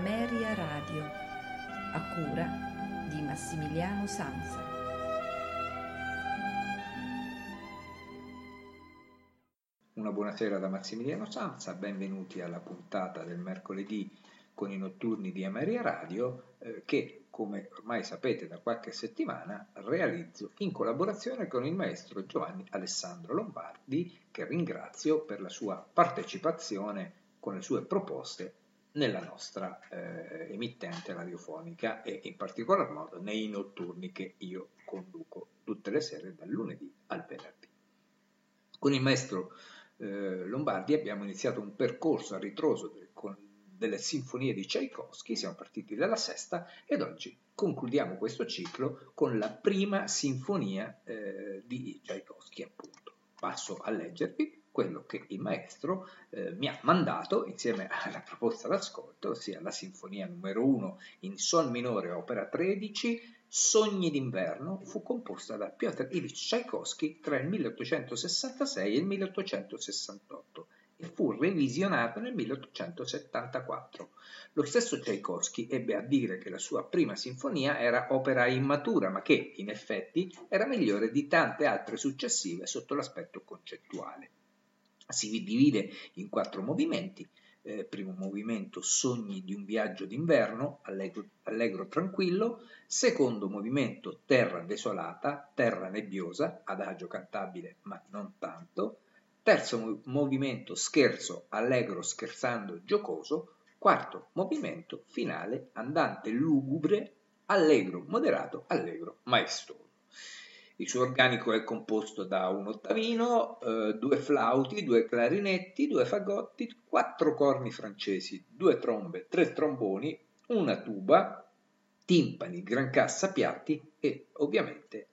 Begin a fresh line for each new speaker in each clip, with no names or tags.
Ameria Radio, a cura di Massimiliano Sanza.
Una buonasera da Massimiliano Sanza, benvenuti alla puntata del mercoledì con i notturni di Ameria Radio eh, che, come ormai sapete da qualche settimana, realizzo in collaborazione con il maestro Giovanni Alessandro Lombardi, che ringrazio per la sua partecipazione con le sue proposte nella nostra eh, emittente radiofonica e in particolar modo nei notturni che io conduco tutte le sere dal lunedì al venerdì. Con il maestro eh, Lombardi abbiamo iniziato un percorso a ritroso del, con, delle sinfonie di Tchaikovsky, siamo partiti dalla sesta ed oggi concludiamo questo ciclo con la prima sinfonia eh, di Tchaikovsky appunto. Passo a leggervi quello che il maestro eh, mi ha mandato insieme alla proposta d'ascolto, ossia la sinfonia numero 1 in Sol minore, opera 13, Sogni d'inverno, fu composta da Piotr Ilyich Tchaikovsky tra il 1866 e il 1868 e fu revisionato nel 1874. Lo stesso Tchaikovsky ebbe a dire che la sua prima sinfonia era opera immatura, ma che, in effetti, era migliore di tante altre successive sotto l'aspetto concettuale si divide in quattro movimenti. Eh, primo movimento Sogni di un viaggio d'inverno, allegro, allegro tranquillo, secondo movimento Terra desolata, terra nebbiosa, adagio cantabile ma non tanto, terzo movimento Scherzo, allegro scherzando giocoso, quarto movimento finale andante lugubre, allegro moderato, allegro maestoso. Il suo organico è composto da un ottavino, eh, due flauti, due clarinetti, due fagotti, quattro corni francesi, due trombe, tre tromboni, una tuba, timpani, gran cassa, piatti e ovviamente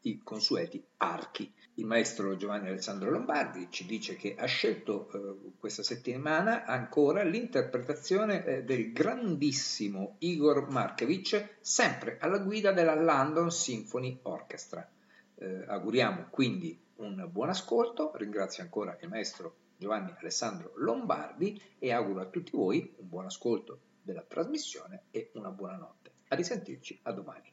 i consueti archi. Il maestro Giovanni Alessandro Lombardi ci dice che ha scelto eh, questa settimana ancora l'interpretazione eh, del grandissimo Igor Markevich, sempre alla guida della London Symphony Orchestra. Eh, auguriamo quindi un buon ascolto, ringrazio ancora il maestro Giovanni Alessandro Lombardi e auguro a tutti voi un buon ascolto della trasmissione e una buona notte. A risentirci a domani.